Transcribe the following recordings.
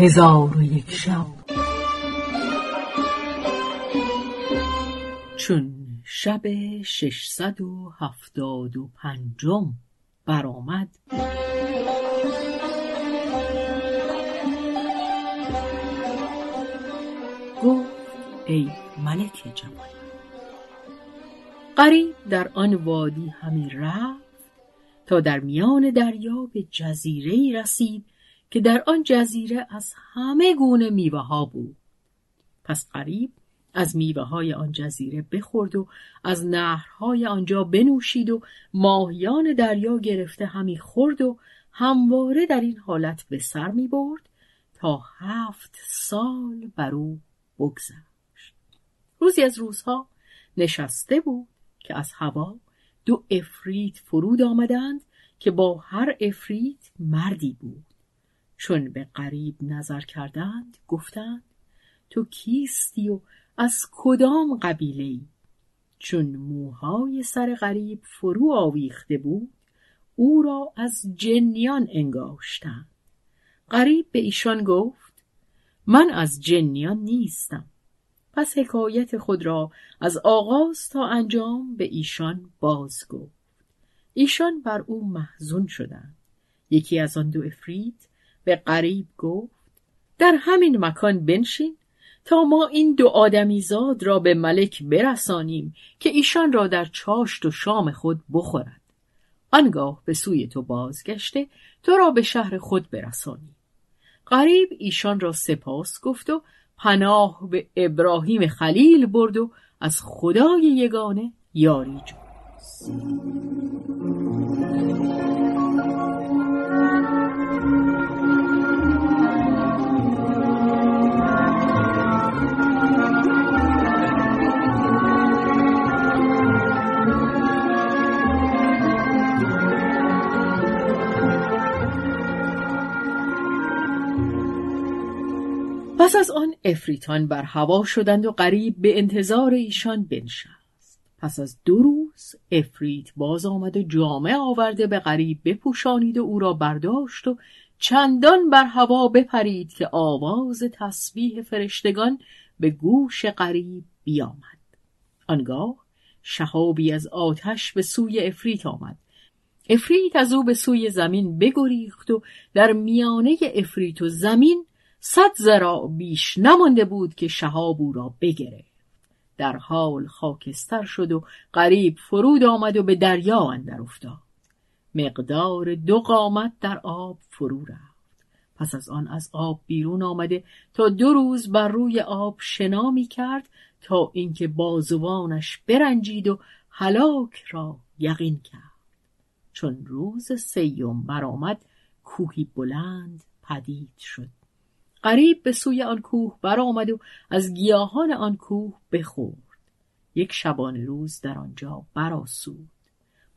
هزار و یک شب. چون شب ششصد و هفتاد و پنجم برآمد. گفت ای ملک جوان قریب در آن وادی همی رفت تا در میان دریا به جزیره رسید که در آن جزیره از همه گونه میوه ها بود. پس قریب از میوه های آن جزیره بخورد و از نهرهای آنجا بنوشید و ماهیان دریا گرفته همی خورد و همواره در این حالت به سر می برد تا هفت سال بر او بگذشت. روزی از روزها نشسته بود که از هوا دو افریت فرود آمدند که با هر افریت مردی بود. چون به قریب نظر کردند گفتند تو کیستی و از کدام قبیله ای؟ چون موهای سر غریب فرو آویخته بود او را از جنیان انگاشتند. غریب به ایشان گفت من از جنیان نیستم. پس حکایت خود را از آغاز تا انجام به ایشان باز گفت. ایشان بر او محزون شدند. یکی از آن دو افرید به قریب گفت در همین مکان بنشین تا ما این دو آدمیزاد را به ملک برسانیم که ایشان را در چاشت و شام خود بخورد. آنگاه به سوی تو بازگشته تو را به شهر خود برسانی قریب ایشان را سپاس گفت و پناه به ابراهیم خلیل برد و از خدای یگانه یاری جست پس از آن افریتان بر هوا شدند و قریب به انتظار ایشان بنشست. پس از دو روز افریت باز آمد و جامعه آورده به قریب بپوشانید و او را برداشت و چندان بر هوا بپرید که آواز تسبیح فرشتگان به گوش قریب بیامد. آنگاه شهابی از آتش به سوی افریت آمد. افریت از او به سوی زمین بگریخت و در میانه افریت و زمین صد زرا بیش نمانده بود که شهاب او را بگرفت. در حال خاکستر شد و قریب فرود آمد و به دریا اندر افتاد. مقدار دو قامت در آب فرو رفت. پس از آن از آب بیرون آمده تا دو روز بر روی آب شنا می کرد تا اینکه بازوانش برنجید و هلاک را یقین کرد. چون روز سیوم برآمد کوهی بلند پدید شد. قریب به سوی آن کوه برآمد و از گیاهان آن کوه بخورد. یک شبانه روز در آنجا برآسود.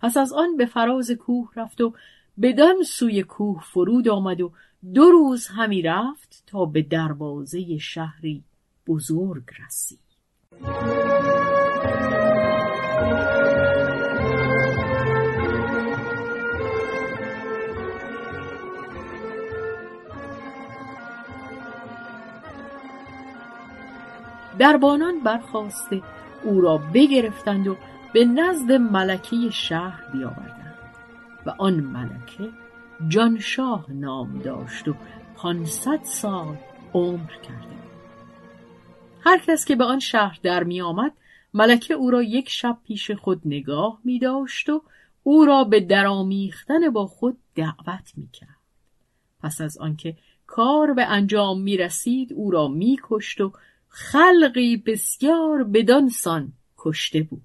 پس از آن به فراز کوه رفت و بدان سوی کوه فرود آمد و دو روز همی رفت تا به دروازه شهری بزرگ رسید. دربانان برخواسته او را بگرفتند و به نزد ملکه شهر بیاوردند و آن ملکه جانشاه نام داشت و پانصد سال عمر کرده هر کس که به آن شهر در می آمد ملکه او را یک شب پیش خود نگاه می داشت و او را به درامیختن با خود دعوت می کرد. پس از آنکه کار به انجام می رسید او را می کشت و خلقی بسیار بدانسان کشته بود.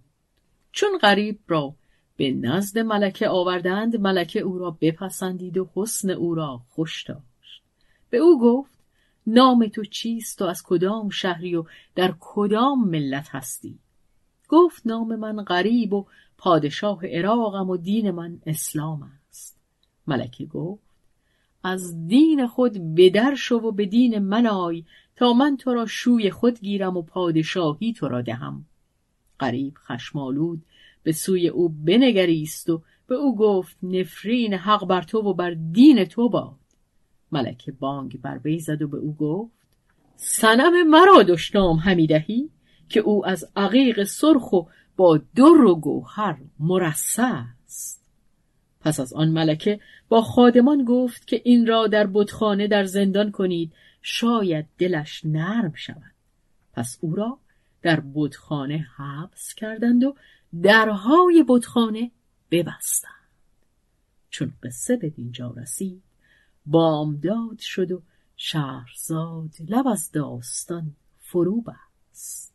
چون غریب را به نزد ملکه آوردند ملکه او را بپسندید و حسن او را خوش داشت. به او گفت نام تو چیست و از کدام شهری و در کدام ملت هستی؟ گفت نام من غریب و پادشاه عراقم و دین من اسلام است. ملکه گفت از دین خود بدر شو و به دین من آی تا من تو را شوی خود گیرم و پادشاهی تو را دهم. قریب خشمالود به سوی او بنگریست و به او گفت نفرین حق بر تو و بر دین تو باد. ملکه بانگ بر وی زد و به او گفت سنم مرا دشنام همی دهی که او از عقیق سرخ و با در و گوهر مرصع پس از آن ملکه با خادمان گفت که این را در بتخانه در زندان کنید شاید دلش نرم شود. پس او را در بتخانه حبس کردند و درهای بتخانه ببستند. چون قصه به دینجا رسید بامداد شد و شهرزاد لب از داستان فرو بست.